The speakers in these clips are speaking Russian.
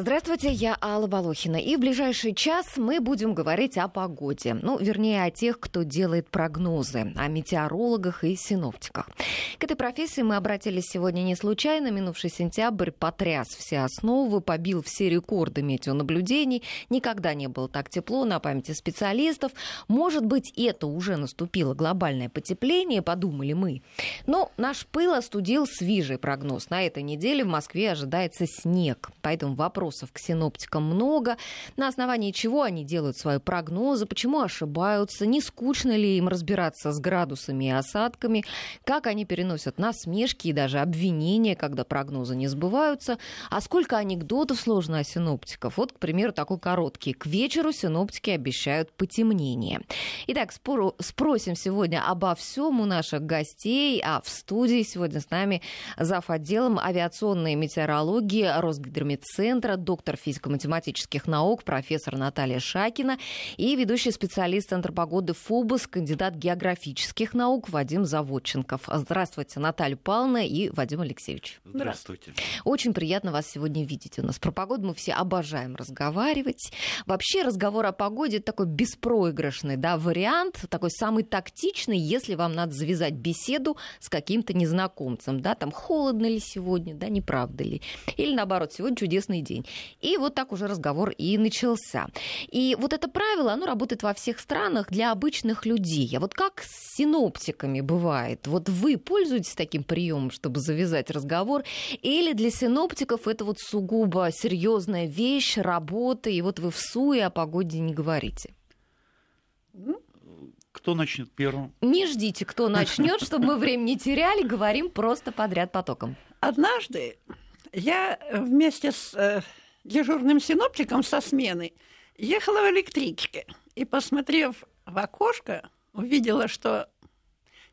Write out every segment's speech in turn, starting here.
Здравствуйте, я Алла Волохина. И в ближайший час мы будем говорить о погоде. Ну, вернее, о тех, кто делает прогнозы, о метеорологах и синоптиках. К этой профессии мы обратились сегодня не случайно. Минувший сентябрь потряс все основы, побил все рекорды метеонаблюдений. Никогда не было так тепло на памяти специалистов. Может быть, это уже наступило глобальное потепление, подумали мы. Но наш пыл остудил свежий прогноз. На этой неделе в Москве ожидается снег. Поэтому вопрос вопросов к синоптикам много. На основании чего они делают свои прогнозы, почему ошибаются, не скучно ли им разбираться с градусами и осадками, как они переносят насмешки и даже обвинения, когда прогнозы не сбываются, а сколько анекдотов сложно о синоптиков. Вот, к примеру, такой короткий. К вечеру синоптики обещают потемнение. Итак, спору, спросим сегодня обо всем у наших гостей, а в студии сегодня с нами зав. отделом авиационной метеорологии Росгидромедцентра доктор физико-математических наук, профессор Наталья Шакина и ведущий специалист Центра погоды ФОБОС, кандидат географических наук Вадим Заводченков. Здравствуйте, Наталья Павловна и Вадим Алексеевич. Здравствуйте. Очень приятно вас сегодня видеть у нас. Про погоду мы все обожаем разговаривать. Вообще разговор о погоде — такой беспроигрышный да, вариант, такой самый тактичный, если вам надо завязать беседу с каким-то незнакомцем. Да, там холодно ли сегодня, да, не правда ли. Или наоборот, сегодня чудесный день. И вот так уже разговор и начался. И вот это правило, оно работает во всех странах для обычных людей. А вот как с синоптиками бывает? Вот вы пользуетесь таким приемом, чтобы завязать разговор? Или для синоптиков это вот сугубо серьезная вещь, работа, и вот вы в суе о погоде не говорите? Кто начнет первым? Не ждите, кто начнет, чтобы мы время не теряли, говорим просто подряд потоком. Однажды я вместе с э, дежурным синоптиком со смены ехала в электричке и, посмотрев в окошко, увидела, что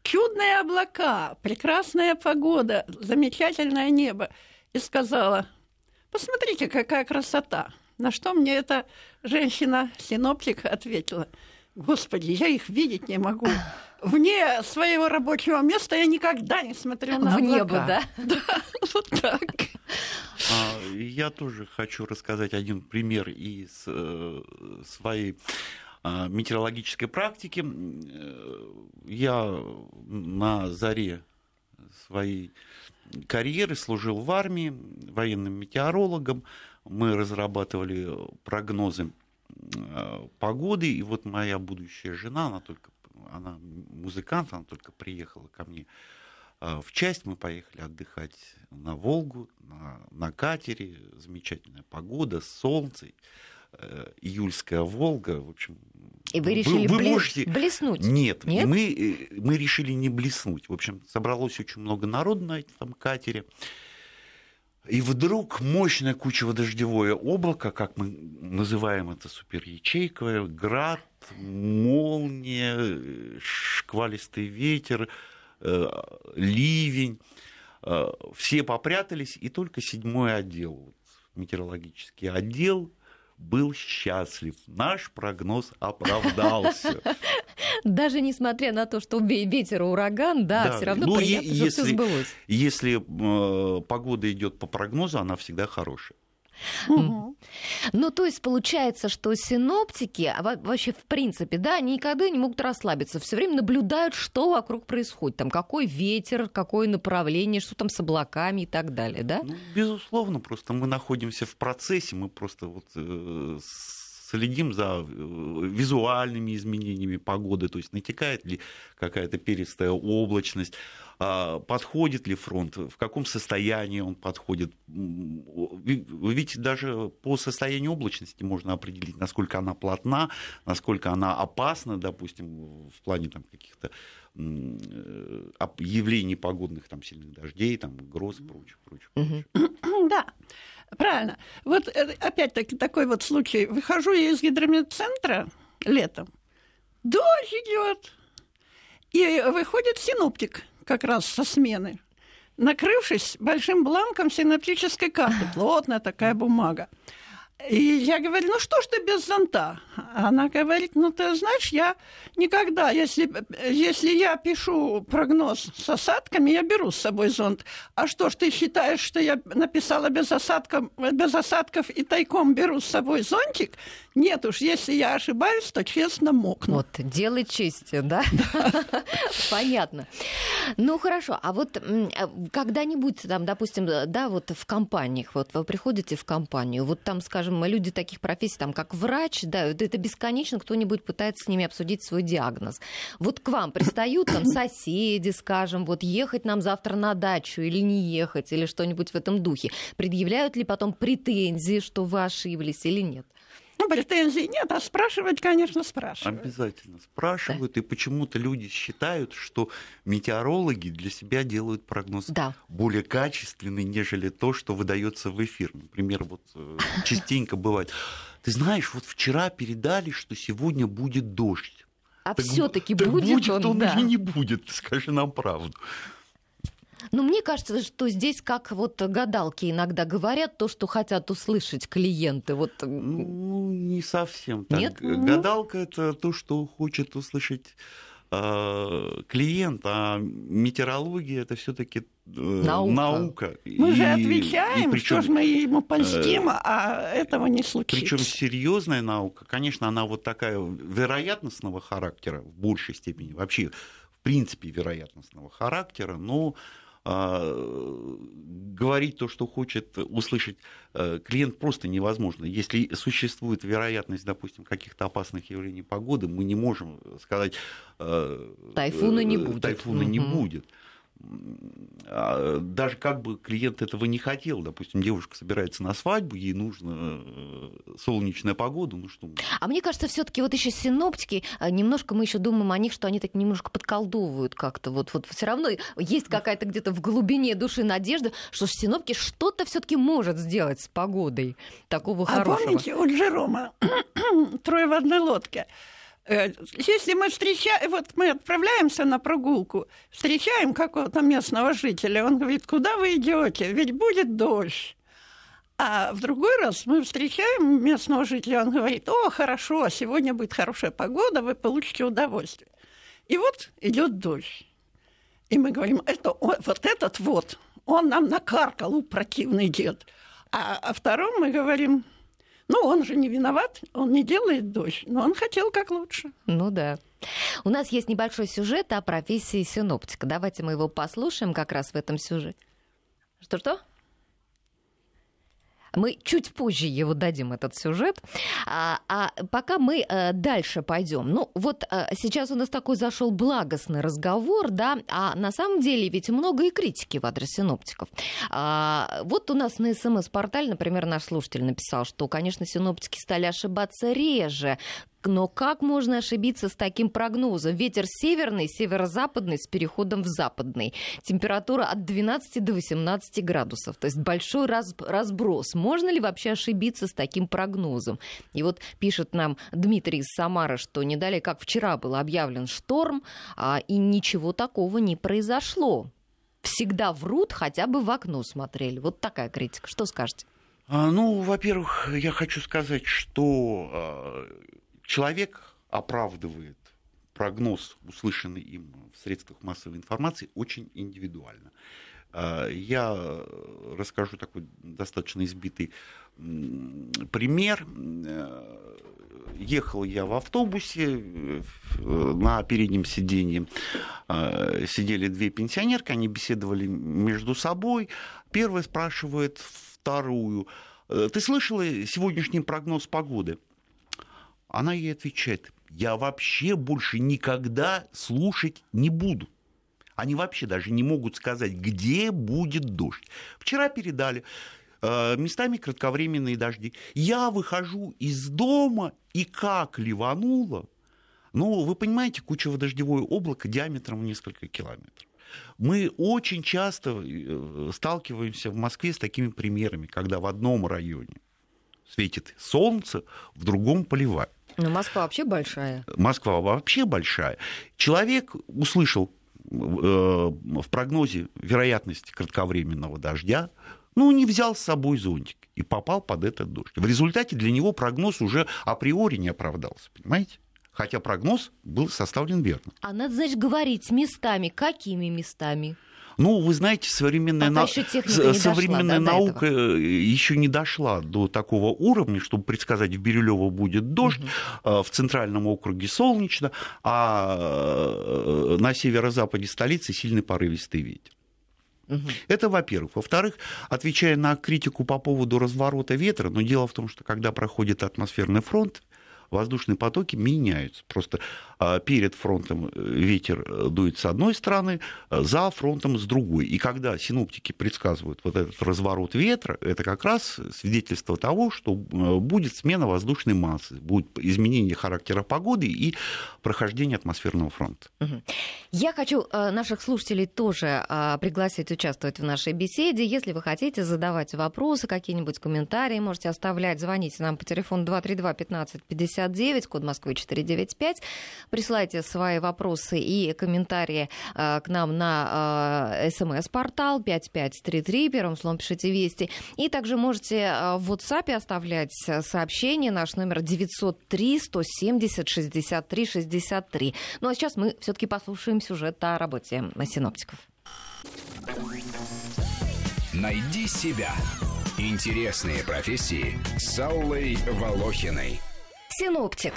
чудные облака, прекрасная погода, замечательное небо, и сказала, посмотрите, какая красота. На что мне эта женщина-синоптик ответила, Господи, я их видеть не могу. Вне своего рабочего места я никогда не смотрю на В небо, да? Да, вот так. А, я тоже хочу рассказать один пример из э, своей а, метеорологической практики. Э, я на заре своей карьеры служил в армии военным метеорологом. Мы разрабатывали прогнозы э, погоды, и вот моя будущая жена, она только она музыкант, она только приехала ко мне а, в часть мы поехали отдыхать на Волгу, на, на катере, замечательная погода, солнце, э, июльская Волга, в общем. И вы решили вы, вы можете... блеснуть? Нет, Нет? Мы, э, мы решили не блеснуть. В общем, собралось очень много народу на этом катере. И вдруг мощное кучево-дождевое облако, как мы называем это суперячейковое, град, молния, шквалистый ветер – Э, ливень, э, все попрятались, и только седьмой отдел, метеорологический отдел, был счастлив. Наш прогноз оправдался. Даже несмотря на то, что ветер ураган, да, да. все равно ну, приятно, если, что все сбылось. Если э, погода идет по прогнозу, она всегда хорошая. Угу. Ну, то есть получается, что синоптики, а вообще в принципе, да, они никогда не могут расслабиться, все время наблюдают, что вокруг происходит, там какой ветер, какое направление, что там с облаками и так далее, да? Ну, безусловно, просто мы находимся в процессе, мы просто вот э, следим за э, визуальными изменениями погоды, то есть натекает ли какая-то перистая облачность, а, подходит ли фронт, в каком состоянии он подходит. Вы видите, даже по состоянию облачности можно определить, насколько она плотна, насколько она опасна, допустим, в плане там, каких-то э, явлений погодных, там, сильных дождей, там, гроз и прочее, прочее, прочее. Да, правильно. Вот э, опять-таки такой вот случай. Выхожу я из гидромедцентра летом, дождь идет, и выходит синоптик – как раз со смены, накрывшись большим бланком синоптической карты. Плотная такая бумага. И я говорю, ну что ж ты без зонта? Она говорит, ну ты знаешь, я никогда, если, если я пишу прогноз с осадками, я беру с собой зонт. А что ж ты считаешь, что я написала без осадков, без осадков и тайком беру с собой зонтик? Нет уж, если я ошибаюсь, то честно мокну. Вот, делай чести, да? Понятно. Ну, хорошо. А вот а когда-нибудь, там, допустим, да, вот в компаниях, вот вы приходите в компанию, вот там, скажем, люди таких профессий, там, как врач, да, это бесконечно кто-нибудь пытается с ними обсудить свой диагноз. Вот к вам пристают там соседи, скажем, вот ехать нам завтра на дачу или не ехать, или что-нибудь в этом духе. Предъявляют ли потом претензии, что вы ошиблись или нет? Ну, претензий нет, а спрашивать, конечно, спрашивают. Обязательно спрашивают, да. и почему-то люди считают, что метеорологи для себя делают прогноз да. более качественный, нежели то, что выдается в эфир. Например, вот э, частенько бывает. Ты знаешь, вот вчера передали, что сегодня будет дождь. А все-таки будет, будет он, он да. или не будет? Скажи нам правду. Но мне кажется, что здесь как вот гадалки иногда говорят то, что хотят услышать клиенты. Вот... Ну, не совсем так. Нет? Гадалка это то, что хочет услышать а, клиент, а метеорология это все-таки э, наука. наука. Мы и, же отвечаем, и причем, что же мы ему польстим, э, а этого не случится. Причем серьезная наука, конечно, она вот такая вероятностного характера в большей степени, вообще в принципе вероятностного характера, но говорить то, что хочет услышать э, клиент, просто невозможно. Если существует вероятность, допустим, каких-то опасных явлений погоды, мы не можем сказать... Э, тайфуна не будет. Тайфуна не будет. А, даже как бы клиент этого не хотел, допустим, девушка собирается на свадьбу, ей нужна э, солнечная погода, ну что. А мне кажется, все-таки вот еще синоптики, а, немножко мы еще думаем о них, что они так немножко подколдовывают как-то. Вот, вот все равно есть какая-то где-то в глубине души надежда, что синоптики что-то все-таки может сделать с погодой такого а хорошего. А помните, у Джерома трое в одной лодке. Э, если мы встречаем, вот мы отправляемся на прогулку, встречаем какого-то местного жителя, он говорит, куда вы идете? Ведь будет дождь. А в другой раз мы встречаем местного жителя, он говорит, о, хорошо, сегодня будет хорошая погода, вы получите удовольствие. И вот идет дождь. И мы говорим, это, вот этот вот, он нам накаркал, противный дед. А о втором мы говорим, ну, он же не виноват, он не делает дождь, но он хотел как лучше. Ну да. У нас есть небольшой сюжет о профессии синоптика. Давайте мы его послушаем как раз в этом сюжете. Что-что? Мы чуть позже его дадим, этот сюжет. А, а пока мы а, дальше пойдем. Ну, вот а, сейчас у нас такой зашел благостный разговор, да, а на самом деле ведь много и критики в адрес синоптиков. А, вот у нас на СМС-портале, например, наш слушатель написал, что, конечно, синоптики стали ошибаться реже, но как можно ошибиться с таким прогнозом? Ветер северный, северо-западный с переходом в западный. Температура от 12 до 18 градусов. То есть большой раз, разброс. Можно ли вообще ошибиться с таким прогнозом? И вот пишет нам Дмитрий из Самары, что не далее, как вчера был объявлен шторм, а, и ничего такого не произошло. Всегда врут, хотя бы в окно смотрели. Вот такая критика. Что скажете? А, ну, во-первых, я хочу сказать, что а, человек оправдывает прогноз, услышанный им в средствах массовой информации, очень индивидуально. А, я расскажу такой достаточно избитый пример. Ехал я в автобусе, на переднем сиденье сидели две пенсионерки, они беседовали между собой. Первая спрашивает вторую, ты слышала сегодняшний прогноз погоды? Она ей отвечает, я вообще больше никогда слушать не буду. Они вообще даже не могут сказать, где будет дождь. Вчера передали э, местами кратковременные дожди. Я выхожу из дома, и как ливануло. Ну, вы понимаете, кучево-дождевое облако диаметром в несколько километров. Мы очень часто э, сталкиваемся в Москве с такими примерами, когда в одном районе светит солнце, в другом поливает. Но Москва вообще большая. Москва вообще большая. Человек услышал э, в прогнозе вероятность кратковременного дождя, ну, не взял с собой зонтик. и попал под этот дождь. В результате для него прогноз уже априори не оправдался, понимаете? Хотя прогноз был составлен верно. А надо, значит, говорить местами. Какими местами? Ну, вы знаете, современная, на... современная наука э, еще не дошла до такого уровня, чтобы предсказать, в Бирюлево будет дождь, угу. в центральном округе солнечно, а э, на северо-западе столицы сильный порывистый ветер. Угу. Это, во-первых. Во-вторых, отвечая на критику по поводу разворота ветра, но дело в том, что когда проходит атмосферный фронт, воздушные потоки меняются. Просто перед фронтом э, ветер э, дует с одной стороны, э, за фронтом с другой. И когда синоптики предсказывают вот этот разворот ветра, это как раз свидетельство того, что будет смена воздушной массы, будет изменение характера погоды и прохождение атмосферного фронта. Я хочу наших слушателей тоже а, пригласить участвовать в нашей беседе. Если вы хотите задавать вопросы, какие-нибудь комментарии, можете оставлять, звоните нам по телефону 232 15 59, код Москвы 495. Присылайте свои вопросы и комментарии э, к нам на э, смс-портал 5533, первым словом пишите «Вести». И также можете э, в WhatsApp оставлять сообщение. Наш номер 903 170 63 63. Ну а сейчас мы все-таки послушаем сюжет о работе синоптиков. Найди себя. Интересные профессии с Аллой Волохиной. Синоптик.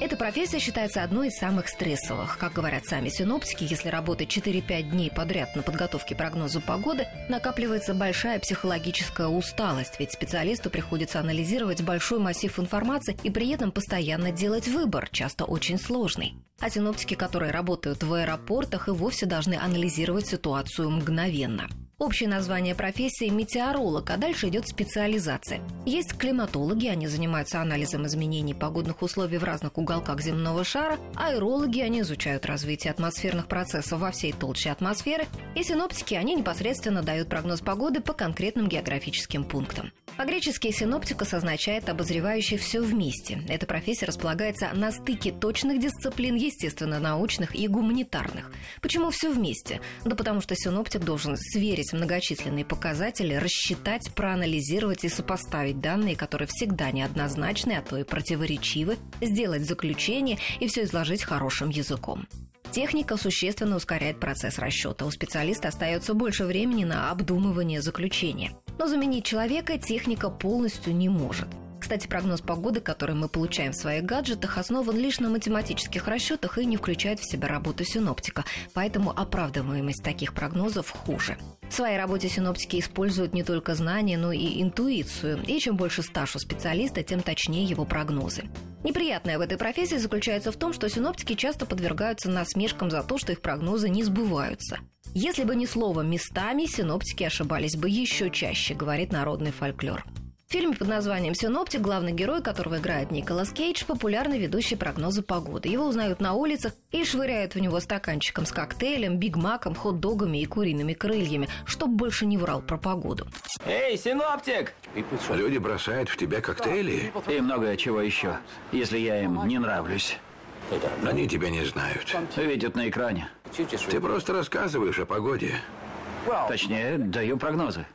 Эта профессия считается одной из самых стрессовых. Как говорят сами синоптики, если работать 4-5 дней подряд на подготовке прогнозу погоды, накапливается большая психологическая усталость, ведь специалисту приходится анализировать большой массив информации и при этом постоянно делать выбор, часто очень сложный. А синоптики, которые работают в аэропортах, и вовсе должны анализировать ситуацию мгновенно. Общее название профессии – метеоролог, а дальше идет специализация. Есть климатологи, они занимаются анализом изменений погодных условий в разных уголках земного шара, аэрологи, они изучают развитие атмосферных процессов во всей толще атмосферы, и синоптики, они непосредственно дают прогноз погоды по конкретным географическим пунктам. По-гречески синоптикус означает «обозревающий все вместе». Эта профессия располагается на стыке точных дисциплин, естественно-научных и гуманитарных. Почему все вместе? Да потому что синоптик должен сверить многочисленные показатели, рассчитать, проанализировать и сопоставить данные, которые всегда неоднозначны, а то и противоречивы, сделать заключение и все изложить хорошим языком. Техника существенно ускоряет процесс расчета. У специалиста остается больше времени на обдумывание заключения. Но заменить человека техника полностью не может. Кстати, прогноз погоды, который мы получаем в своих гаджетах, основан лишь на математических расчетах и не включает в себя работу синоптика, поэтому оправдываемость таких прогнозов хуже. В своей работе синоптики используют не только знания, но и интуицию, и чем больше стаж у специалиста, тем точнее его прогнозы. Неприятное в этой профессии заключается в том, что синоптики часто подвергаются насмешкам за то, что их прогнозы не сбываются. Если бы не слово «местами», синоптики ошибались бы еще чаще, говорит народный фольклор. В фильме под названием «Синоптик» главный герой, которого играет Николас Кейдж, популярный ведущий прогнозы погоды. Его узнают на улицах и швыряют в него стаканчиком с коктейлем, бигмаком, хот-догами и куриными крыльями, чтоб больше не врал про погоду. Эй, синоптик! Люди бросают в тебя коктейли? И много чего еще, если я им не нравлюсь. Они тебя не знают. Видят на экране. Ты просто рассказываешь о погоде. Точнее, даю прогнозы.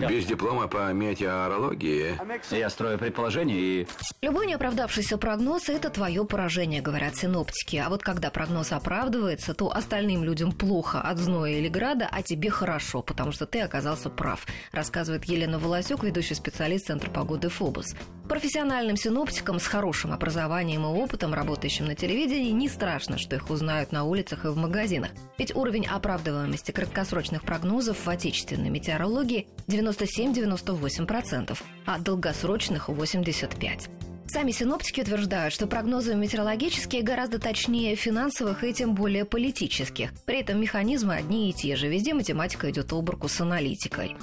Без диплома по метеорологии. Я строю предположения и... Любой неоправдавшийся прогноз – это твое поражение, говорят синоптики. А вот когда прогноз оправдывается, то остальным людям плохо от зноя или града, а тебе хорошо, потому что ты оказался прав, рассказывает Елена Волосюк, ведущий специалист Центра погоды «Фобус». Профессиональным синоптикам с хорошим образованием и опытом, работающим на телевидении, не страшно, что их узнают на улицах и в магазинах. Ведь уровень оправдываемости краткосрочных прогнозов в отечественной метеорологии 97-98%, а долгосрочных 85%. Сами синоптики утверждают, что прогнозы метеорологические гораздо точнее финансовых и тем более политических. При этом механизмы одни и те же. Везде математика идет об с аналитикой.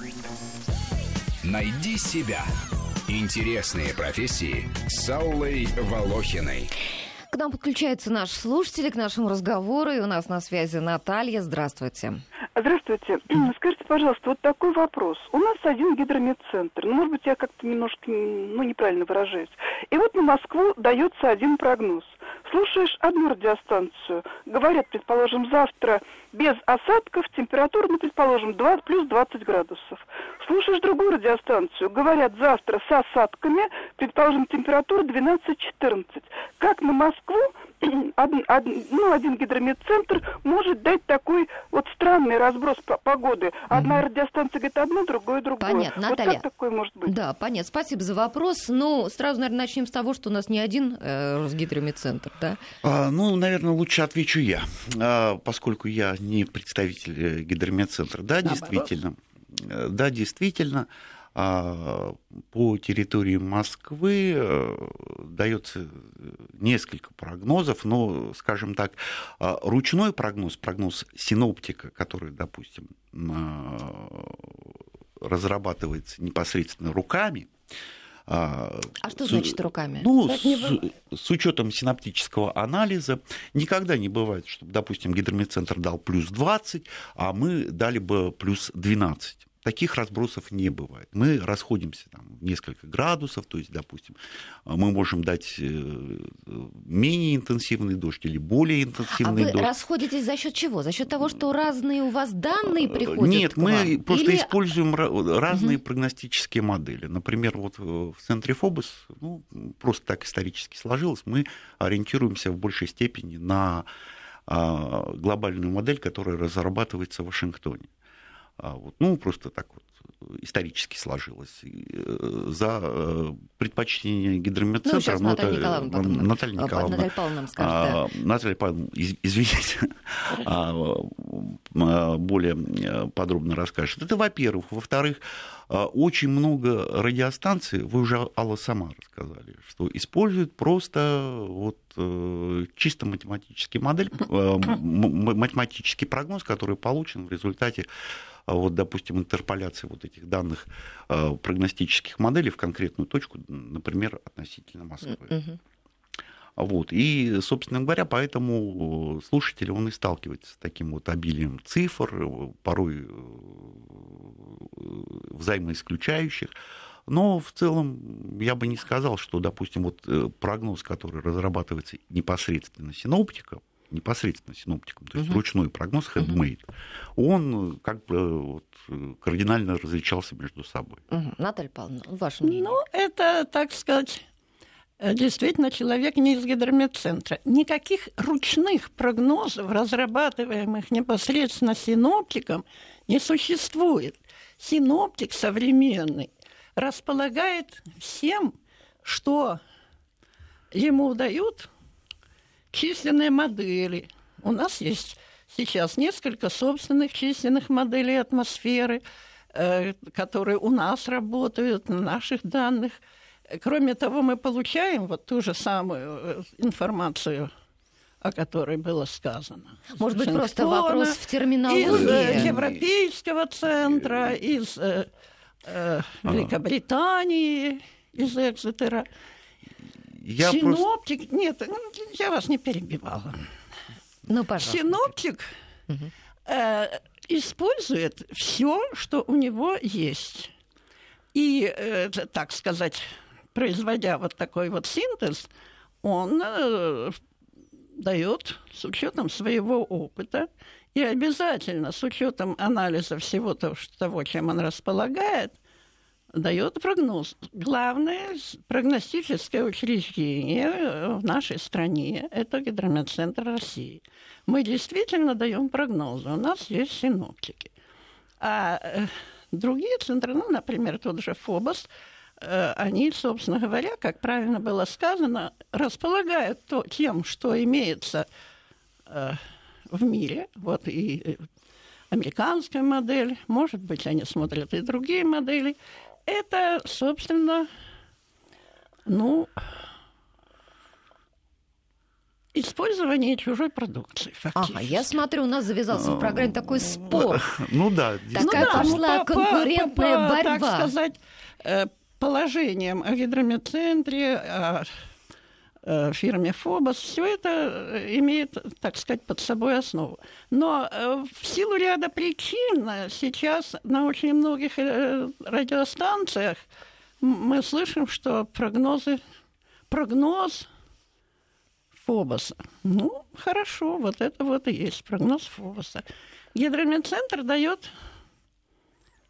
Найди себя. Интересные профессии с Аллой Волохиной. К нам подключается наш слушатель к нашему разговору, и у нас на связи Наталья. Здравствуйте. Здравствуйте. Скажите, пожалуйста, вот такой вопрос. У нас один гидрометцентр. Ну, может быть, я как-то немножко ну, неправильно выражаюсь. И вот на Москву дается один прогноз. Слушаешь одну радиостанцию, говорят, предположим, завтра без осадков, температура, ну, предположим, 2, плюс 20 градусов. Слушаешь другую радиостанцию, говорят, завтра с осадками, предположим, температура 12-14. Как на Москву один, один, ну, один гидрометцентр может дать такой вот странный разброс погоды. Одна mm радиостанция говорит одно, другое другое. Понятно, Наталья. Вот как такое может быть? Да, понятно. Спасибо за вопрос. Ну, сразу, наверное, начнем с того, что у нас не один э, Росгидрометцентр, да? А, ну, наверное, лучше отвечу я, а, поскольку я не представитель э, Гидрометцентра. Да, Наоборот. действительно. Э, да, действительно. А, по территории Москвы э, дается несколько прогнозов, но, скажем так, а, ручной прогноз, прогноз синоптика, который, допустим, а, разрабатывается непосредственно руками, а, а что значит руками? Ну, с, с учетом синаптического анализа никогда не бывает, чтобы, допустим, гидрометцентр дал плюс 20, а мы дали бы плюс 12 таких разбросов не бывает. Мы расходимся там, в несколько градусов, то есть, допустим, мы можем дать э, менее интенсивный дождь или более интенсивный а дождь. вы расходитесь за счет чего? За счет того, что разные у вас данные приходят? Нет, мы просто или... используем разные угу. прогностические модели. Например, вот в центре Фобос, ну, просто так исторически сложилось, мы ориентируемся в большей степени на а, глобальную модель, которая разрабатывается в Вашингтоне. А вот, ну, просто так вот исторически сложилось. Э, за э, предпочтение гидрометцентра... Ну, Наталья Николаевна потом, Наталья Николаевна. Наталья Павловна нам скажет, а, да. Наталья Павловна, извините, а, более подробно расскажет. Это во-первых. Во-вторых, очень много радиостанций, вы уже, Алла, сама рассказали, что используют просто вот э, чисто математический модель, математический прогноз, который получен в результате а вот, допустим, интерполяции вот этих данных а, прогностических моделей в конкретную точку, например, относительно Москвы. Mm-hmm. Вот. И, собственно говоря, поэтому слушатель, он и сталкивается с таким вот обилием цифр, порой взаимоисключающих. Но в целом я бы не сказал, что, допустим, вот э, прогноз, который разрабатывается непосредственно синоптиком, непосредственно синоптиком, то есть угу. ручной прогноз handmade, угу. он как бы вот, кардинально различался между собой. Угу. Наталья Павловна, ваше мнение? Ну, это, так сказать, действительно человек не из гидрометцентра. Никаких ручных прогнозов, разрабатываемых непосредственно синоптиком, не существует. Синоптик современный располагает всем, что ему дают численные модели. У нас есть сейчас несколько собственных численных моделей атмосферы, э, которые у нас работают на наших данных. Кроме того, мы получаем вот ту же самую э, информацию о которой было сказано. Может быть, просто вопрос в терминологии. Из э, Европейского центра, из э, э, Великобритании, из Экзетера. Я Синоптик, просто... нет, я вас не перебивала. Ну, пожалуйста. Синоптик угу. э, использует все, что у него есть. И, э, так сказать, производя вот такой вот синтез, он э, дает с учетом своего опыта и обязательно с учетом анализа всего того, чем он располагает, дает прогноз. Главное прогностическое учреждение в нашей стране – это Гидрометцентр России. Мы действительно даем прогнозы. У нас есть синоптики. А э, другие центры, ну, например, тот же ФОБОС, э, они, собственно говоря, как правильно было сказано, располагают то, тем, что имеется э, в мире. Вот и американская модель, может быть, они смотрят и другие модели – это, собственно, ну, использование чужой продукции, фактически. Ага, я смотрю, у нас завязался в программе такой спор. Ну да. Такая ну, да, пошла ну, конкурентная по, по, борьба. Так сказать, э, положением о гидрометцентре, о Э, фирме Фобос, все это э, имеет, так сказать, под собой основу. Но э, в силу ряда причин сейчас на очень многих радиостанциях мы слышим, что прогнозы, прогноз Фобоса. Ну, хорошо, вот это вот и есть прогноз Фобоса. Гидрометцентр дает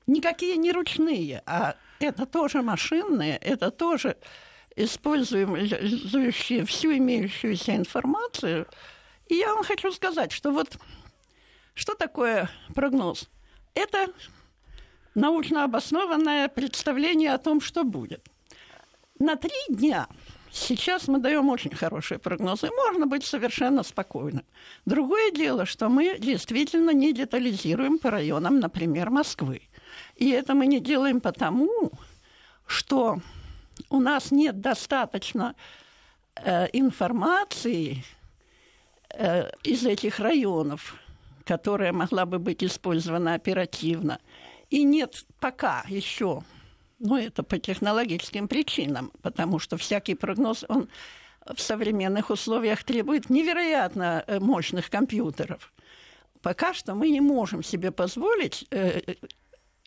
никакие не ручные, а это тоже машинные, это тоже использующие всю имеющуюся информацию. И я вам хочу сказать, что вот что такое прогноз? Это научно обоснованное представление о том, что будет. На три дня сейчас мы даем очень хорошие прогнозы, можно быть совершенно спокойным. Другое дело, что мы действительно не детализируем по районам, например, Москвы. И это мы не делаем потому, что у нас нет достаточно э, информации э, из этих районов, которая могла бы быть использована оперативно. И нет пока еще, ну это по технологическим причинам, потому что всякий прогноз, он в современных условиях требует невероятно э, мощных компьютеров. Пока что мы не можем себе позволить э,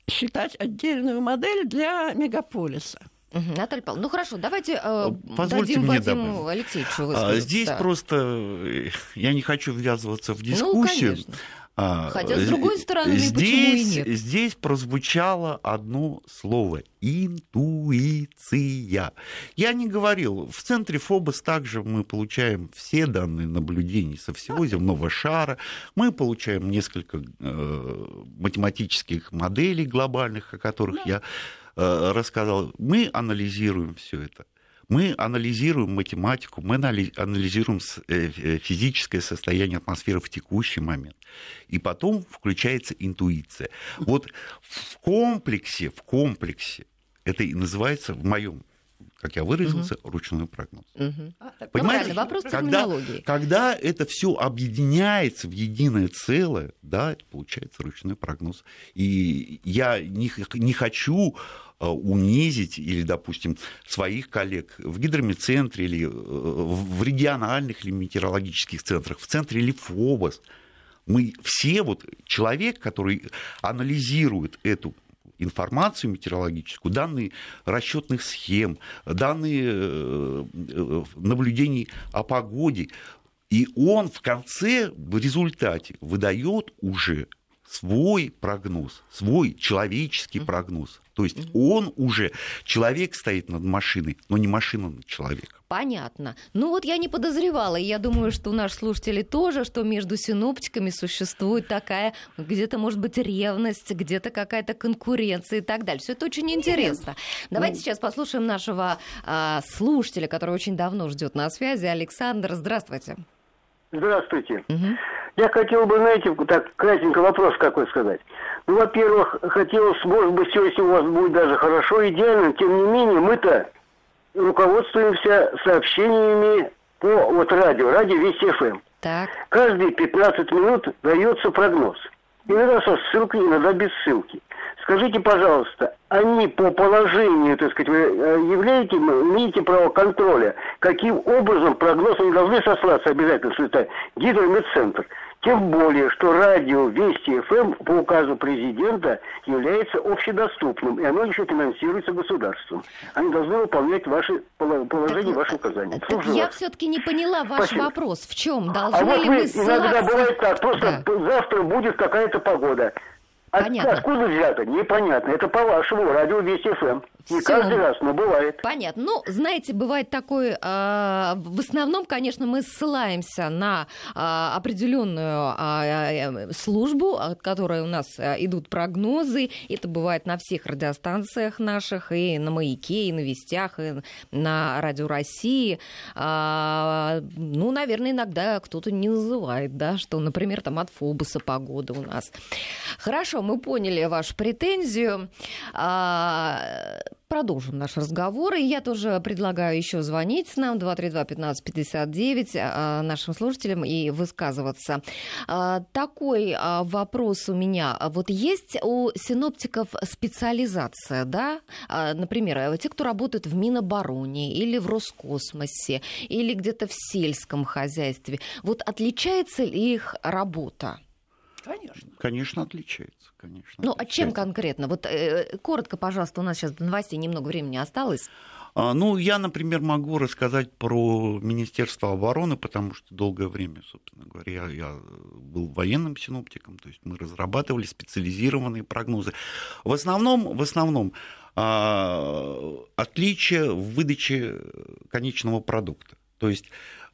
считать отдельную модель для мегаполиса. Угу, Наталья Павловна, ну хорошо, давайте э, Позвольте дадим мне Вадиму добавить. Алексеевичу а, Здесь да. просто э, я не хочу ввязываться в ну, дискуссию. Ну, конечно. А, Хотя, с другой стороны, здесь, почему и нет? Здесь прозвучало одно слово – интуиция. Я не говорил, в центре ФОБОС также мы получаем все данные наблюдений со всего земного шара, мы получаем несколько э, математических моделей глобальных, о которых да. я э, рассказал. Мы анализируем все это мы анализируем математику, мы анализируем э, э, физическое состояние атмосферы в текущий момент. И потом включается интуиция. Вот в комплексе, в комплексе, это и называется в моем как я выразился, угу. ручной прогноз. Угу. Понимаете, вопрос когда, когда это все объединяется в единое целое, да, получается ручной прогноз. И я не, не хочу Э, унизить или, допустим, своих коллег в гидромедцентре или э, в региональных или метеорологических центрах, в центре или ФОБОС. Мы все, вот человек, который анализирует эту информацию метеорологическую, данные расчетных схем, данные э, наблюдений о погоде, и он в конце, в результате, выдает уже свой прогноз, свой человеческий прогноз. То есть он уже, человек стоит над машиной, но не машина над человеком. Понятно. Ну вот я не подозревала, и я думаю, что у наших слушателей тоже, что между синоптиками существует такая, где-то, может быть, ревность, где-то какая-то конкуренция и так далее. Все это очень интересно. Давайте ну... сейчас послушаем нашего а, слушателя, который очень давно ждет на связи. Александр, здравствуйте. Здравствуйте. Угу. Я хотел бы, знаете, так кратенько вопрос какой сказать. Ну, во-первых, хотелось, может быть, все, если у вас будет даже хорошо, идеально, тем не менее, мы-то руководствуемся сообщениями по вот радио, радио Вести ФМ. Так. Каждые 15 минут дается прогноз. Иногда со ссылкой, иногда без ссылки. Скажите, пожалуйста, они по положению, так сказать, вы э, являете, имеете право контроля, каким образом прогноз они должны сослаться обязательно, что это гидромедцентр. Тем более, что радио Вести ФМ по указу президента является общедоступным, и оно еще финансируется государством. Они должны выполнять ваши положения, ваши указания. Так я все-таки не поняла ваш Спасибо. вопрос. В чем? Должны а вот ли вы, мы иногда бывает так, просто да. завтра будет какая-то погода. Понятно. Откуда взято? Непонятно. Это по-вашему, радио Вести ФМ. Не Всё. каждый раз, но бывает. Понятно. Ну, знаете, бывает такое, э, в основном, конечно, мы ссылаемся на э, определенную э, службу, от которой у нас э, идут прогнозы. Это бывает на всех радиостанциях наших, и на «Маяке», и на «Вестях», и на «Радио России». Э, ну, наверное, иногда кто-то не называет, да, что, например, там от Фобуса погода у нас. Хорошо, мы поняли вашу претензию. Э, Продолжим наш разговор. И я тоже предлагаю еще звонить нам 232-1559 а, нашим слушателям и высказываться. А, такой а, вопрос у меня. Вот есть у синоптиков специализация, да? Например, те, кто работают в Минобороне или в Роскосмосе, или где-то в сельском хозяйстве. Вот отличается ли их работа? Конечно. Конечно, отличается. Конечно, ну, а чем конкретно? Вот э, коротко, пожалуйста, у нас сейчас до новостей немного времени осталось. А, ну, я, например, могу рассказать про Министерство обороны, потому что долгое время, собственно говоря, я, я был военным синоптиком, то есть мы разрабатывали специализированные прогнозы. В основном, в основном а, отличие в выдаче конечного продукта. То есть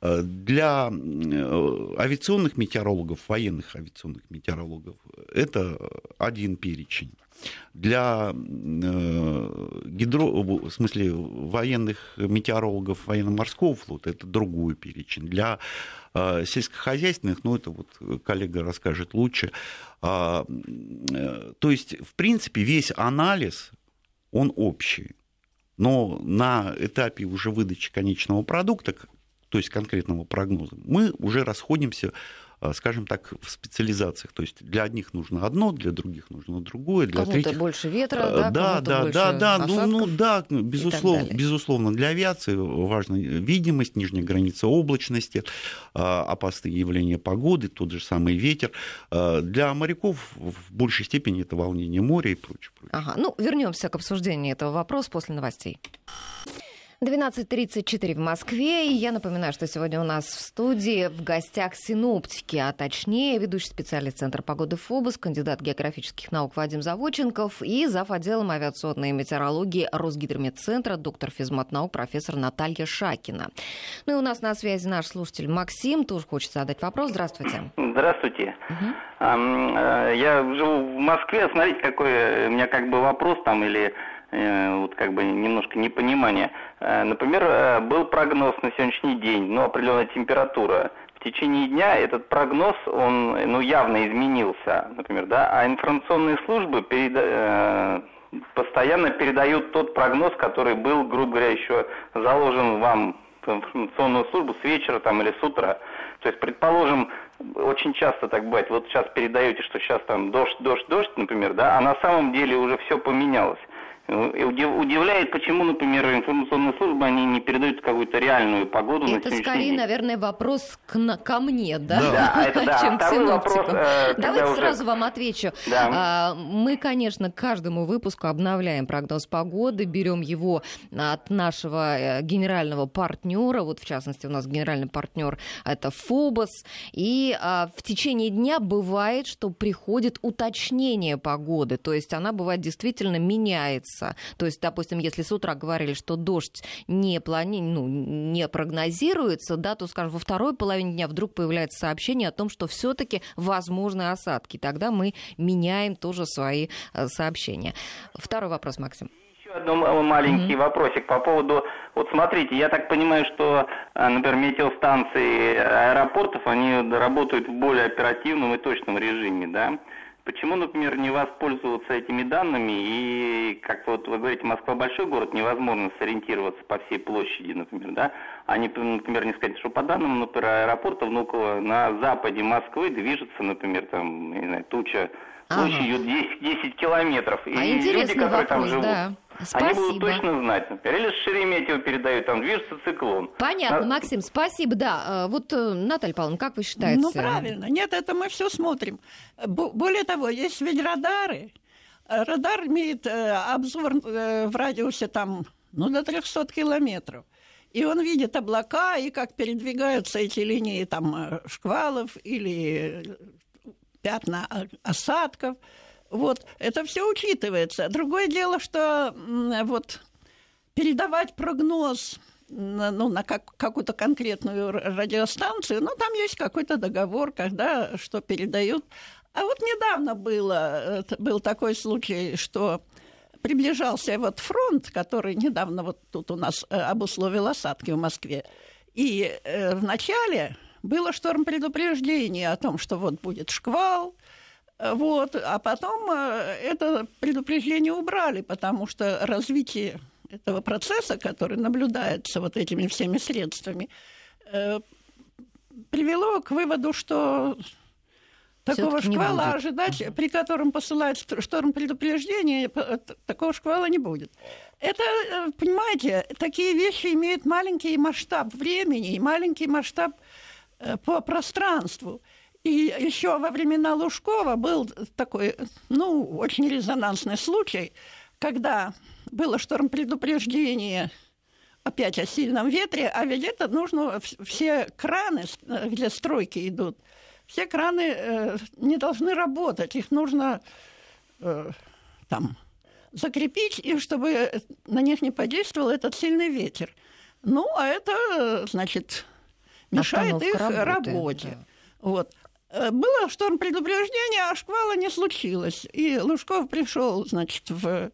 для э, авиационных метеорологов, военных авиационных метеорологов, это один перечень. Для э, гидро... в смысле, военных метеорологов военно-морского флота это другой перечень. Для сельскохозяйственных, ну, это вот коллега расскажет лучше. А, то есть, в принципе, весь анализ, он общий. Но на этапе уже выдачи конечного продукта, то есть конкретного прогноза, мы уже расходимся а, скажем так, в специализациях. То есть для одних нужно одно, для других нужно другое, для кому-то третьих... больше ветра, да, да, да, больше да, да, ну, ну да, безусловно, безусловно, для авиации важна видимость, нижняя граница облачности, а, опасные явления погоды, тот же самый ветер. А, для моряков в большей степени это волнение моря и прочее. прочее. Ага, ну вернемся к обсуждению этого вопроса после новостей. 12.34 в Москве. И я напоминаю, что сегодня у нас в студии в гостях синоптики, а точнее ведущий специалист Центра погоды ФОБУС, кандидат географических наук Вадим Заводченков и зав. отделом авиационной метеорологии Росгидрометцентра, доктор физмат-наук, профессор Наталья Шакина. Ну и у нас на связи наш слушатель Максим, тоже хочет задать вопрос. Здравствуйте. Здравствуйте. Угу. Я живу в Москве. Смотрите, какой у меня как бы вопрос там или вот как бы немножко непонимание. Э, например, э, был прогноз на сегодняшний день, ну, определенная температура. В течение дня этот прогноз, он, ну, явно изменился, например, да, а информационные службы переда... постоянно передают тот прогноз, который был, грубо говоря, еще заложен вам в информационную службу с вечера там или с утра. То есть, предположим, очень часто так бывает, вот сейчас передаете, что сейчас там дождь, дождь, дождь, например, да, а на самом деле уже все поменялось. Удивляет, почему, например, информационные службы, они не передают какую-то реальную погоду Это на скорее, день. наверное, вопрос к, ко мне, да? Да, это да. Чем Второй вопрос, э, Давайте уже... сразу вам отвечу. Да. А, мы, конечно, к каждому выпуску обновляем прогноз погоды, берем его от нашего э, генерального партнера, вот в частности у нас генеральный партнер это Фобос, и а, в течение дня бывает, что приходит уточнение погоды, то есть она бывает действительно меняется меняется. То есть, допустим, если с утра говорили, что дождь не, плани... ну, не прогнозируется, да, то, скажем, во второй половине дня вдруг появляется сообщение о том, что все-таки возможны осадки. Тогда мы меняем тоже свои э, сообщения. Второй вопрос, Максим одно маленький mm-hmm. вопросик по поводу, вот смотрите, я так понимаю, что, э, например, метеостанции аэропортов, они работают в более оперативном и точном режиме, да? Почему, например, не воспользоваться этими данными и, как вот вы говорите, Москва большой город, невозможно сориентироваться по всей площади, например, да? А не, например, не сказать, что по данным, например, аэропорта Внуково на западе Москвы движется, например, там, не знаю, туча площадью ага. 10, 10 километров. А и люди, которые вопрос, там живут, да. Спасибо. Они будут точно знать. Например, или с Шереметьево передают, там движется циклон. Понятно, На... Максим, спасибо. Да, э, вот, э, Наталья Павловна, как вы считаете? Ну, правильно. Нет, это мы все смотрим. Более того, есть ведь радары. Радар имеет э, обзор в радиусе там, ну, до 300 километров. И он видит облака, и как передвигаются эти линии там шквалов или пятна осадков. Вот, это все учитывается. Другое дело, что вот передавать прогноз ну, на как, какую-то конкретную радиостанцию, ну, там есть какой-то договор, когда что передают. А вот недавно было, был такой случай, что приближался вот фронт, который недавно вот тут у нас э, обусловил осадки в Москве. И э, вначале было шторм предупреждение о том, что вот будет шквал, вот, а потом э, это предупреждение убрали, потому что развитие этого процесса, который наблюдается вот этими всеми средствами, э, привело к выводу, что такого шквала ожидать, при котором посылают шторм предупреждения, такого шквала не будет. Это, э, понимаете, такие вещи имеют маленький масштаб времени и маленький масштаб по пространству. И еще во времена Лужкова был такой, ну, очень резонансный случай, когда было шторм предупреждение опять о сильном ветре, а ведь это нужно, все краны, где стройки идут, все краны э, не должны работать, их нужно э, там закрепить, и чтобы на них не подействовал этот сильный ветер. Ну, а это, значит, мешает их работает, работе. Да. Вот. Э, было шторм предупреждения, а шквала не случилось. И Лужков пришел, значит, в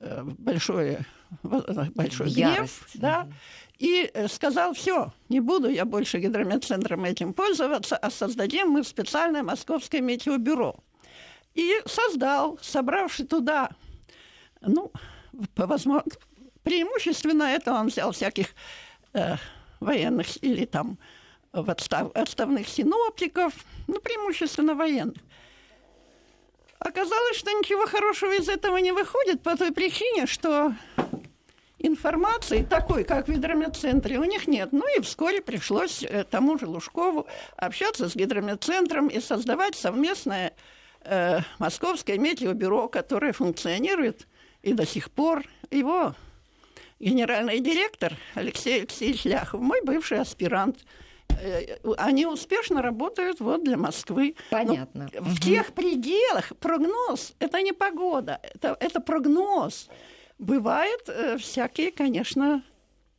э, большое, большой в гнев, да, и э, сказал, все, не буду я больше гидрометцентром этим пользоваться, а создадим мы специальное московское метеобюро. И создал, собравший туда, ну, по возможности, преимущественно это он взял всяких э, военных или там в отстав, отставных синоптиков, ну, преимущественно военных. Оказалось, что ничего хорошего из этого не выходит по той причине, что информации такой, как в гидрометцентре, у них нет. Ну и вскоре пришлось э, тому же Лужкову общаться с гидрометцентром и создавать совместное э, московское метеобюро, которое функционирует и до сих пор. Его генеральный директор Алексей Алексеевич Ляхов, мой бывший аспирант – Э, они успешно работают вот для Москвы. Понятно. Но в тех пределах прогноз это не погода, это, это прогноз. Бывает э, всякие, конечно,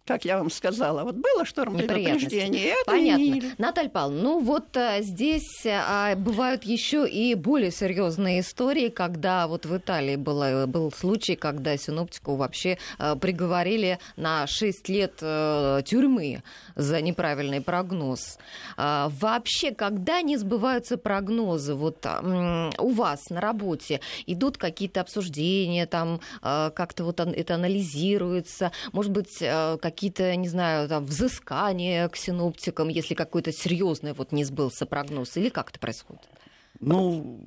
как я вам сказала, вот было шторм предупреждение. Это Понятно. Не... Наталья Павловна, ну вот а, здесь а, бывают еще и более серьезные истории, когда вот в Италии было, был случай, когда синоптику вообще а, приговорили на 6 лет а, тюрьмы за неправильный прогноз. А, вообще, когда не сбываются прогнозы, вот а, у вас на работе идут какие-то обсуждения, там а, как-то вот это анализируется, может быть, а, какие-то, не знаю, там, взыскания к синоптикам, если какой-то серьезный вот не сбылся прогноз, или как это происходит? Ну,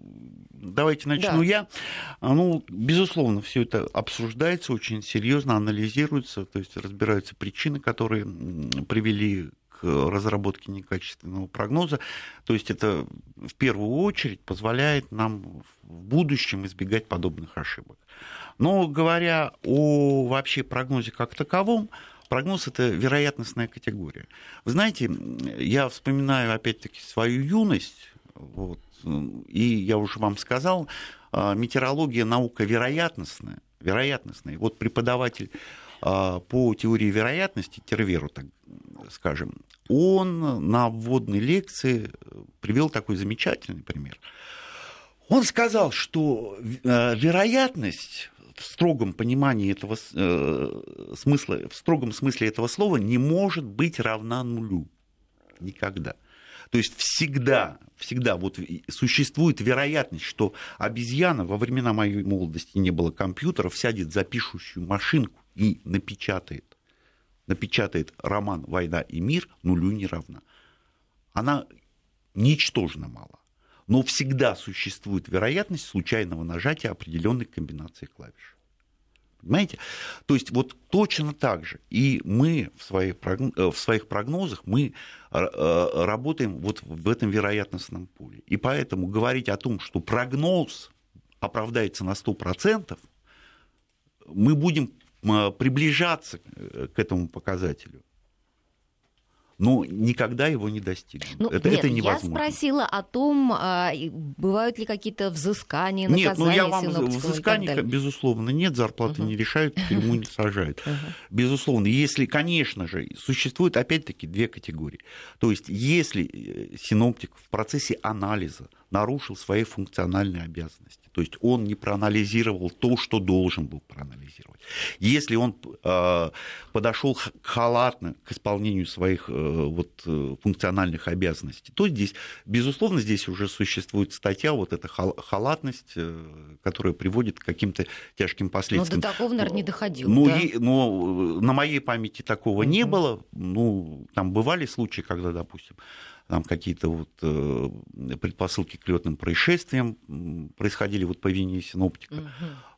давайте начну да. я. Ну, безусловно, все это обсуждается очень серьезно, анализируется, то есть разбираются причины, которые привели к разработке некачественного прогноза. То есть это в первую очередь позволяет нам в будущем избегать подобных ошибок. Но говоря о вообще прогнозе как таковом, Прогноз – это вероятностная категория. Вы знаете, я вспоминаю опять-таки свою юность, вот, и я уже вам сказал, а, метеорология наука вероятностная, вероятностная. Вот преподаватель а, по теории вероятности, Терверу, так скажем, он на вводной лекции привел такой замечательный пример. Он сказал, что а, вероятность в строгом понимании этого э, смысла, в строгом смысле этого слова не может быть равна нулю. Никогда. То есть всегда, всегда вот существует вероятность, что обезьяна во времена моей молодости не было компьютеров, сядет за пишущую машинку и напечатает, напечатает роман «Война и мир» нулю не равна. Она ничтожно мала но всегда существует вероятность случайного нажатия определенной комбинации клавиш. Понимаете? То есть вот точно так же. И мы в своих, э, в своих прогнозах мы э, э, работаем вот в этом вероятностном поле. И поэтому говорить о том, что прогноз оправдается на 100%, мы будем приближаться к этому показателю но никогда его не достигнем. Ну, это, нет, это невозможно. Я спросила о том, а, бывают ли какие-то взыскания, наказания Нет, ну я вам взысканий, безусловно, нет, зарплаты uh-huh. не решают, тюрьму не сажают. Uh-huh. Безусловно, если, конечно же, существует опять-таки две категории. То есть, если э, синоптик в процессе анализа нарушил свои функциональные обязанности, то есть он не проанализировал то, что должен был проанализировать. Если он э, подошел халатно к исполнению своих э, вот, э, функциональных обязанностей, то здесь, безусловно, здесь уже существует статья, вот эта халатность, э, которая приводит к каким-то тяжким последствиям. Но до такого, наверное, не доходило. Ну, да? и, но на моей памяти такого mm-hmm. не было. Ну, там бывали случаи, когда, допустим, там какие-то вот э, предпосылки к летным происшествиям происходили вот по вине синоптика. Угу.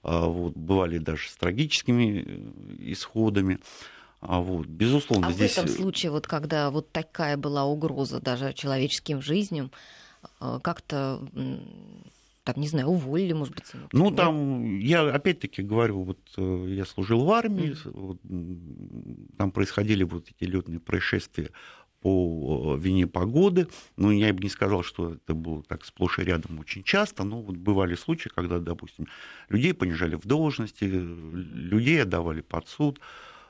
Вот, бывали даже с трагическими э, исходами. А вот, безусловно, а здесь... в этом случае, вот когда вот такая была угроза даже человеческим жизням, э, как-то там, не знаю, уволили, может быть. Ну, там, я опять-таки говорю, вот э, я служил в армии, mm-hmm. вот, там происходили вот эти летные происшествия по вине погоды. Ну, я бы не сказал, что это было так сплошь и рядом очень часто, но вот бывали случаи, когда, допустим, людей понижали в должности, людей отдавали под суд,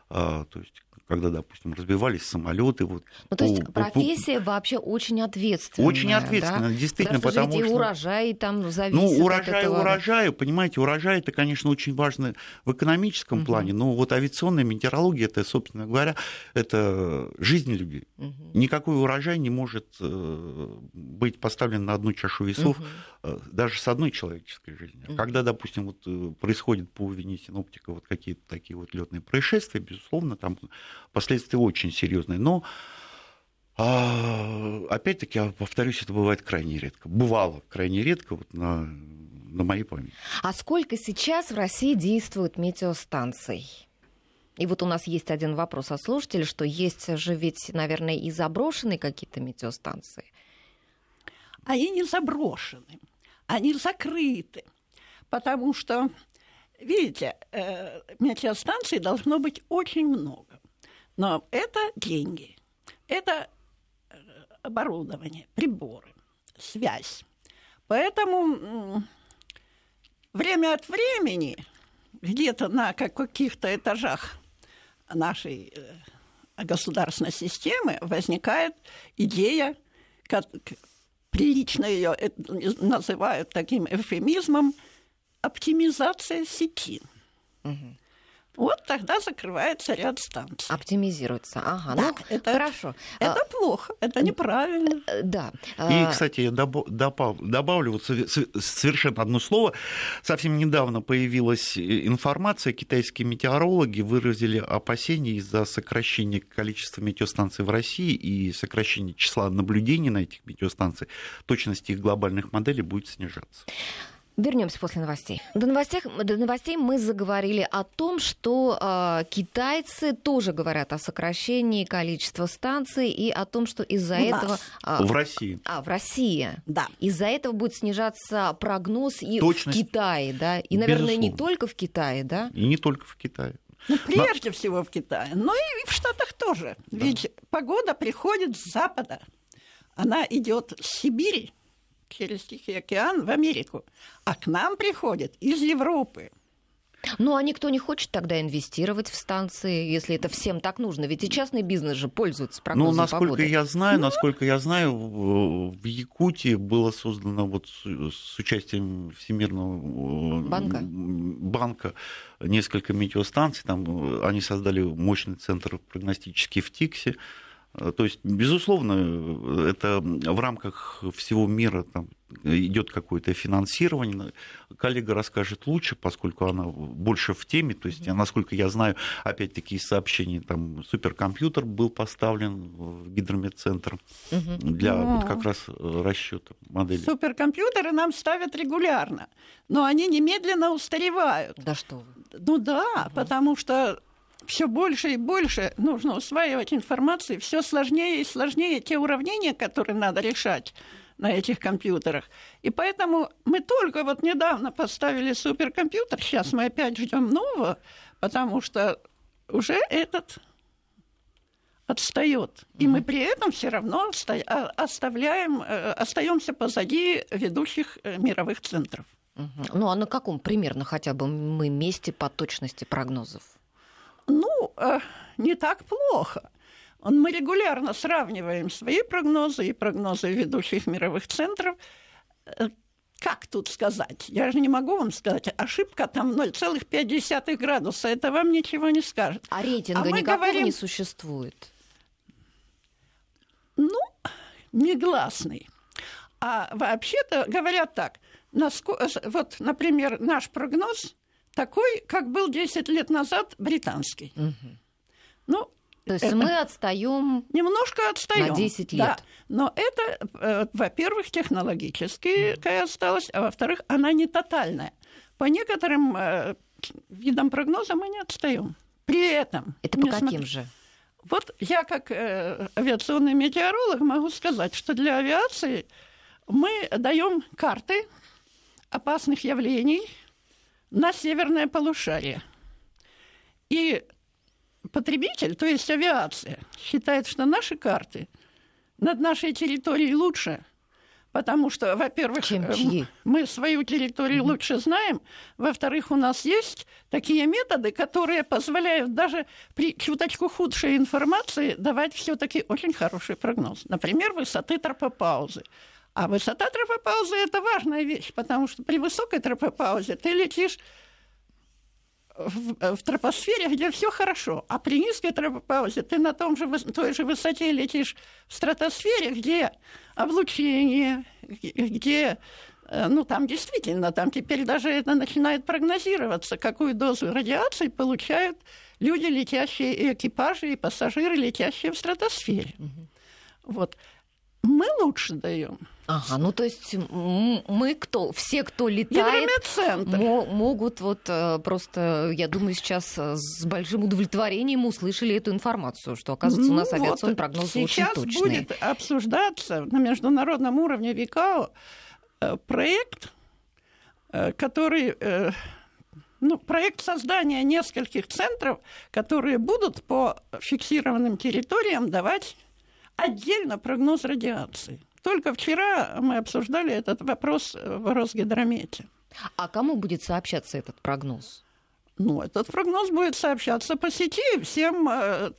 а, то есть когда, допустим, разбивались самолеты. Вот, ну, то есть по, профессия по... вообще очень ответственная. Очень ответственная, да? действительно, потому, что... И урожай там зависит Ну, урожай, от этого. урожаю, понимаете, урожай это, конечно, очень важно в экономическом угу. плане, но вот авиационная метеорология, это, собственно говоря, это жизнь людей. Угу. Никакой урожай не может э, быть поставлен на одну чашу весов угу. даже с одной человеческой жизнью. Угу. Когда, допустим, вот э, происходит по вине синоптика вот какие-то такие вот летные происшествия, безусловно, там последствия очень серьезные. Но а, опять-таки, я повторюсь, это бывает крайне редко. Бывало крайне редко вот на, на моей памяти. А сколько сейчас в России действует метеостанций? И вот у нас есть один вопрос от слушателя, что есть же ведь, наверное, и заброшенные какие-то метеостанции. Они не заброшены, они закрыты, потому что, видите, э, метеостанций должно быть очень много. Но это деньги, это э, оборудование, приборы, связь. Поэтому время от времени где-то на каких-то этажах нашей э, государственной системы возникает идея, как, прилично ее называют таким эвфемизмом, оптимизация сети. Угу вот тогда закрывается ряд станций. Оптимизируется. Ага, да, ну, это, хорошо. Это а, плохо, это неправильно. Э, да. И, а, кстати, я добавлю вот совершенно одно слово. Совсем недавно появилась информация, китайские метеорологи выразили опасения из-за сокращения количества метеостанций в России и сокращения числа наблюдений на этих метеостанциях. Точность их глобальных моделей будет снижаться. Вернемся после новостей. До новостей, до новостей мы заговорили о том, что э, китайцы тоже говорят о сокращении количества станций и о том, что из-за этого... Э, в России. А, в России. Да. Из-за этого будет снижаться прогноз и Точность. в Китае, да? И, наверное, Безусловно. не только в Китае, да? И не только в Китае. Ну, прежде Но... всего в Китае, но и в Штатах тоже. Да. Ведь погода приходит с запада. Она идет с Сибири, через Тихий океан в Америку, а к нам приходят из Европы. Ну, а никто не хочет тогда инвестировать в станции, если это всем так нужно. Ведь и частный бизнес же пользуется прогнозом Ну, насколько погоды. я знаю, ну... насколько я знаю, в Якутии было создано вот с участием Всемирного э, банка, банка несколько метеостанций. Там они создали мощный центр прогностический в Тиксе. Э, то есть, безусловно, это в рамках всего мира там, идет какое-то финансирование. Коллега расскажет лучше, поскольку она больше в теме. То есть, насколько я знаю, опять-таки из сообщений, там суперкомпьютер был поставлен в гидрометцентр для ну, вот как раз э, расчета модели. Суперкомпьютеры нам ставят регулярно, но они немедленно устаревают. Да что вы. Ну да, угу. потому что все больше и больше нужно усваивать информацию, все сложнее и сложнее те уравнения, которые надо решать на этих компьютерах. И поэтому мы только вот недавно поставили суперкомпьютер, сейчас мы опять ждем нового, потому что уже этот отстает. И мы при этом все равно а, оставляем, э, остаемся позади ведущих э, мировых центров. Ну а на каком примерно хотя бы мы месте по точности прогнозов? Ну, э, не так плохо. Мы регулярно сравниваем свои прогнозы и прогнозы ведущих мировых центров. Э, как тут сказать? Я же не могу вам сказать. Ошибка там 0,5 градуса. Это вам ничего не скажет. А рейтинга а никакого говорим... не существует? Ну, негласный. А вообще-то говорят так. Насколько, вот, например, наш прогноз такой, как был 10 лет назад британский. Угу. Ну, то есть это... мы отстаем немножко отстаем на 10 лет. Да. Но это, э, во-первых, технологически mm. осталось, а во-вторых, она не тотальная. По некоторым э, видам прогноза мы не отстаем. При этом. Это по каким смотр... же? Вот я как э, авиационный метеоролог могу сказать, что для авиации мы даем карты опасных явлений на северное полушарие. И потребитель, то есть авиация, считает, что наши карты над нашей территорией лучше – Потому что, во-первых, э, мы свою территорию mm-hmm. лучше знаем. Во-вторых, у нас есть такие методы, которые позволяют даже при чуточку худшей информации давать все-таки очень хороший прогноз. Например, высоты тропопаузы. А высота тропопаузы – это важная вещь, потому что при высокой тропопаузе ты летишь в, в тропосфере, где все хорошо, а при низкой тропопаузе ты на том же, той же высоте летишь в стратосфере, где облучение, где э, ну, там действительно, там теперь даже это начинает прогнозироваться, какую дозу радиации получают люди, летящие, и экипажи, и пассажиры, летящие в стратосфере. Угу. Вот. Мы лучше даем. Ага, ну то есть мы кто, все, кто летает, могут вот э, просто, я думаю, сейчас э, с большим удовлетворением услышали эту информацию, что, оказывается, у нас ну, авиационный вот прогноз очень точный. Сейчас будет обсуждаться на международном уровне ВИКАО э, проект, который ну, проект создания нескольких центров, которые будут по фиксированным территориям давать отдельно прогноз радиации. Только вчера мы обсуждали этот вопрос в Росгидромете. А кому будет сообщаться этот прогноз? Ну, этот прогноз будет сообщаться по сети всем э,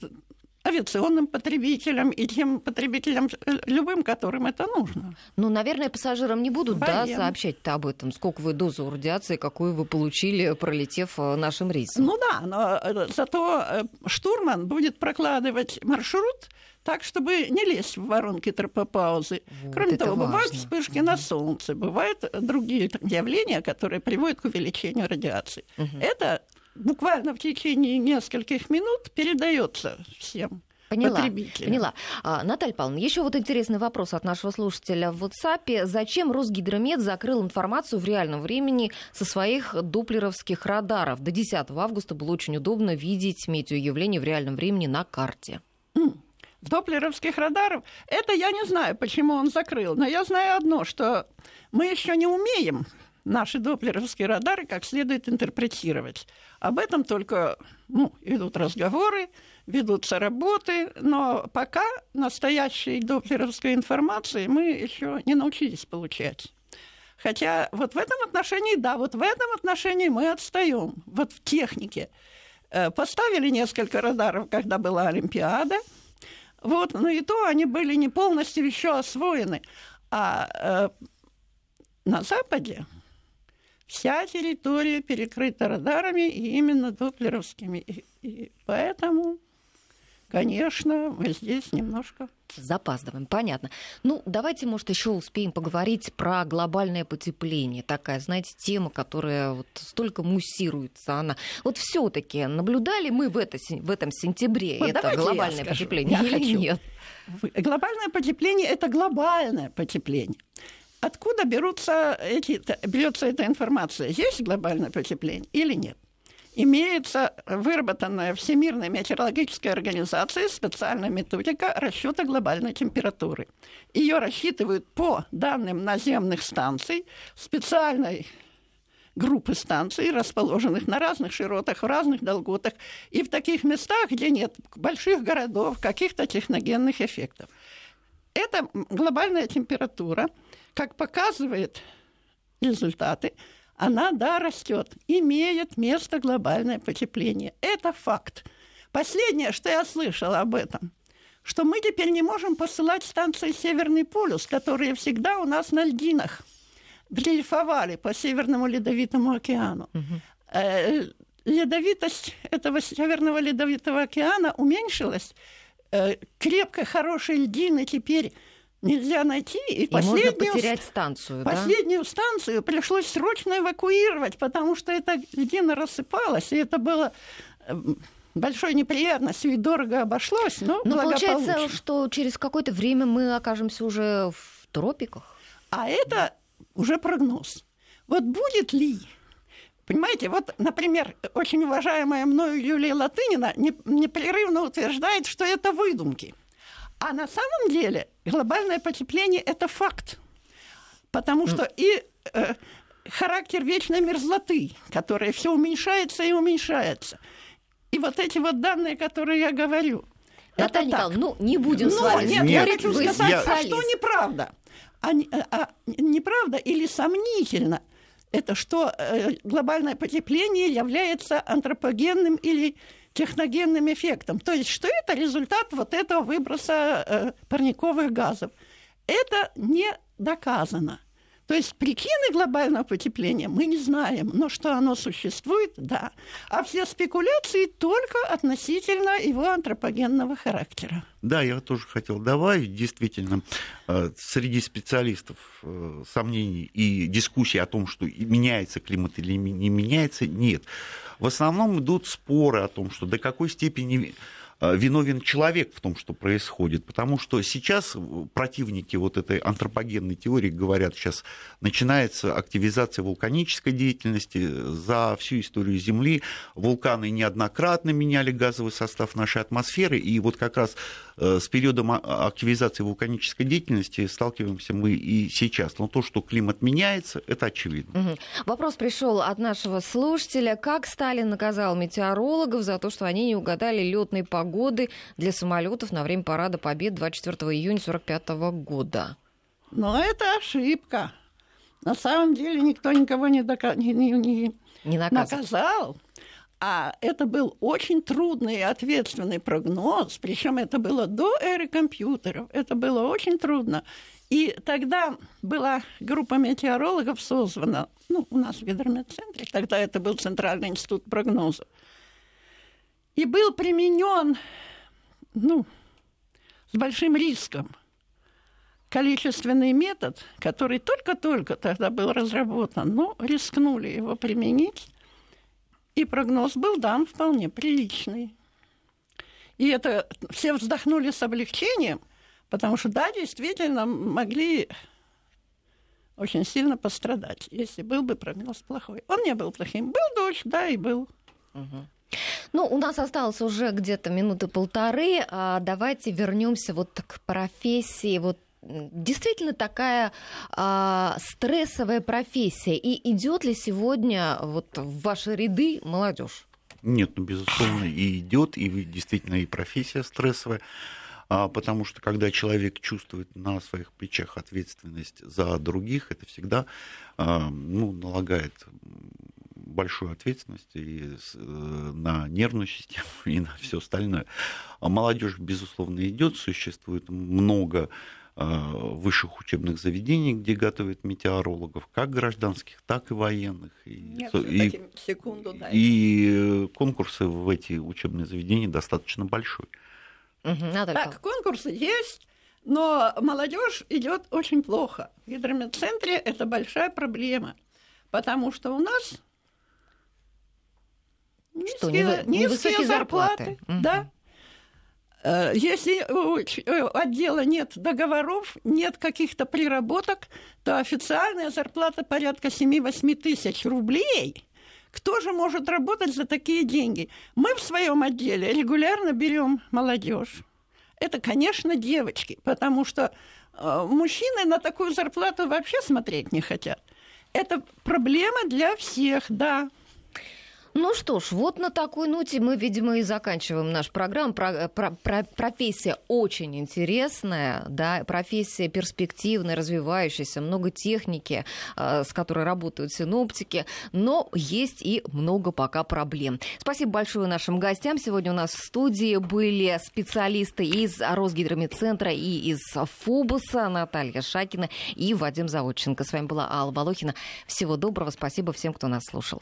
авиационным потребителям и тем потребителям, э, любым, которым это нужно. Ну, наверное, пассажирам не будут да, сообщать об этом, сколько вы дозу радиации, какую вы получили, пролетев э, нашим рейсом. Ну да, но зато штурман будет прокладывать маршрут, так, чтобы не лезть в воронки тропопаузы. Вот, Кроме того, важно. бывают вспышки угу. на солнце, бывают другие явления, которые приводят к увеличению радиации. Угу. Это буквально в течение нескольких минут передается всем. Поняла, поняла. А, Наталья Павловна, еще вот интересный вопрос от нашего слушателя в WhatsApp. Зачем Росгидромет закрыл информацию в реальном времени со своих доплеровских радаров? До 10 августа было очень удобно видеть метеоявление в реальном времени на карте доплеровских радаров, это я не знаю, почему он закрыл. Но я знаю одно, что мы еще не умеем наши доплеровские радары как следует интерпретировать. Об этом только ну, идут разговоры, ведутся работы, но пока настоящей доплеровской информации мы еще не научились получать. Хотя вот в этом отношении, да, вот в этом отношении мы отстаем, вот в технике. Э, поставили несколько радаров, когда была Олимпиада – вот, но и то они были не полностью еще освоены. А э, на Западе вся территория перекрыта радарами и именно доплеровскими. И, и поэтому Конечно, мы здесь немножко запаздываем, понятно. Ну, давайте, может, еще успеем поговорить про глобальное потепление. Такая, знаете, тема, которая вот столько муссируется. Она вот все-таки наблюдали мы в, это, в этом сентябре вот это глобальное потепление или хочу. нет? Глобальное потепление это глобальное потепление. Откуда берутся эти, берется эта информация? Есть глобальное потепление или нет? имеется выработанная Всемирной метеорологической организацией специальная методика расчета глобальной температуры. Ее рассчитывают по данным наземных станций специальной группы станций, расположенных на разных широтах, в разных долготах и в таких местах, где нет больших городов, каких-то техногенных эффектов. Это глобальная температура, как показывает результаты, она, да, растет. Имеет место глобальное потепление. Это факт. Последнее, что я слышала об этом, что мы теперь не можем посылать станции «Северный полюс», которые всегда у нас на льдинах дрейфовали по Северному Ледовитому океану. Угу. Ледовитость этого Северного Ледовитого океана уменьшилась. Э, крепко хорошие льдины теперь нельзя найти. И, и последнюю, можно потерять станцию. Последнюю да? станцию пришлось срочно эвакуировать, потому что это льдина рассыпалась, и это было эм, большой неприятностью и дорого обошлось, но Но получается, что через какое-то время мы окажемся уже в тропиках. А это уже прогноз. Вот будет ли Понимаете, вот, например, очень уважаемая мною Юлия Латынина непрерывно утверждает, что это выдумки – а на самом деле глобальное потепление – это факт. Потому что и э, характер вечной мерзлоты, которая все уменьшается и уменьшается. И вот эти вот данные, которые я говорю, Наталья это Николаевна, ну не будем Но, с вами нет, спорить, я хочу вы сказать, а специалист. что неправда? А, не- а- а неправда или сомнительно? Это что э, глобальное потепление является антропогенным или техногенным эффектом. То есть, что это результат вот этого выброса э, парниковых газов. Это не доказано. То есть причины глобального потепления мы не знаем, но что оно существует, да. А все спекуляции только относительно его антропогенного характера. Да, я тоже хотел добавить, действительно, э, среди специалистов э, сомнений и дискуссий о том, что меняется климат или не меняется, нет. В основном идут споры о том, что до какой степени э, виновен человек в том, что происходит. Потому что сейчас противники вот этой антропогенной теории говорят, сейчас начинается активизация вулканической деятельности. За всю историю Земли вулканы неоднократно меняли газовый состав нашей атмосферы. И вот как раз э, с периодом а- активизации вулканической деятельности сталкиваемся мы и сейчас. Но то, что климат меняется, это очевидно. Мгм. Вопрос пришел от нашего слушателя. Как Сталин наказал метеорологов за то, что они не угадали летной погоды для самолетов на время парада Побед 24 июня 1945 года? Но это ошибка. На самом деле никто никого не, дока- не- не- не Не наказывал. наказал. А это был очень трудный и ответственный прогноз, причем это было до эры компьютеров, это было очень трудно. И тогда была группа метеорологов созвана, ну, у нас в гидрометцентре, тогда это был Центральный институт прогноза. И был применен, ну, с большим риском количественный метод, который только-только тогда был разработан, но рискнули его применить, и прогноз был дан вполне приличный. И это все вздохнули с облегчением, потому что, да, действительно, могли очень сильно пострадать, если был бы прогноз плохой. Он не был плохим. Был дождь, да, и был. Ну, у нас осталось уже где-то минуты полторы. А давайте вернемся вот к профессии. Вот действительно такая а, стрессовая профессия. И идет ли сегодня вот в ваши ряды молодежь? Нет, ну, безусловно, и идет, и действительно и профессия стрессовая, а, потому что когда человек чувствует на своих плечах ответственность за других, это всегда а, ну, налагает большую ответственность и э, на нервную систему и на все остальное. А молодежь, безусловно, идет, существует много высших учебных заведений, где готовят метеорологов, как гражданских, так и военных. И, Нет, и- секунду дайте. и э, конкурсы в эти учебные заведения достаточно большой. Мгм, Наталья Так, конкурсы есть, но молодежь идет очень плохо. В гидрометцентре это большая проблема, потому что у нас Что, низкие, невы- низкие невысокие зарплаты. зарплаты. Мгм. Да. Э, Если у ч- э, отдела нет договоров, нет каких-то приработок, то официальная зарплата порядка 7-8 тысяч рублей. Кто же может работать за такие деньги? Мы в своем отделе регулярно берем молодежь. Это, конечно, девочки, потому что э, мужчины на такую зарплату вообще смотреть не хотят. Это проблема для всех, да. Ну что ж, вот на такой ноте мы, видимо, и заканчиваем наш программ. Про- про- про- профессия очень интересная, да, профессия перспективная, развивающаяся, много техники, э, с которой работают синоптики, но есть и много пока проблем. Спасибо большое нашим гостям. Сегодня у нас в студии были специалисты из Росгидромедцентра и из ФОБУСа Наталья Шакина и Вадим Заводченко. С вами была Алла Волохина. Всего доброго, спасибо всем, кто нас слушал.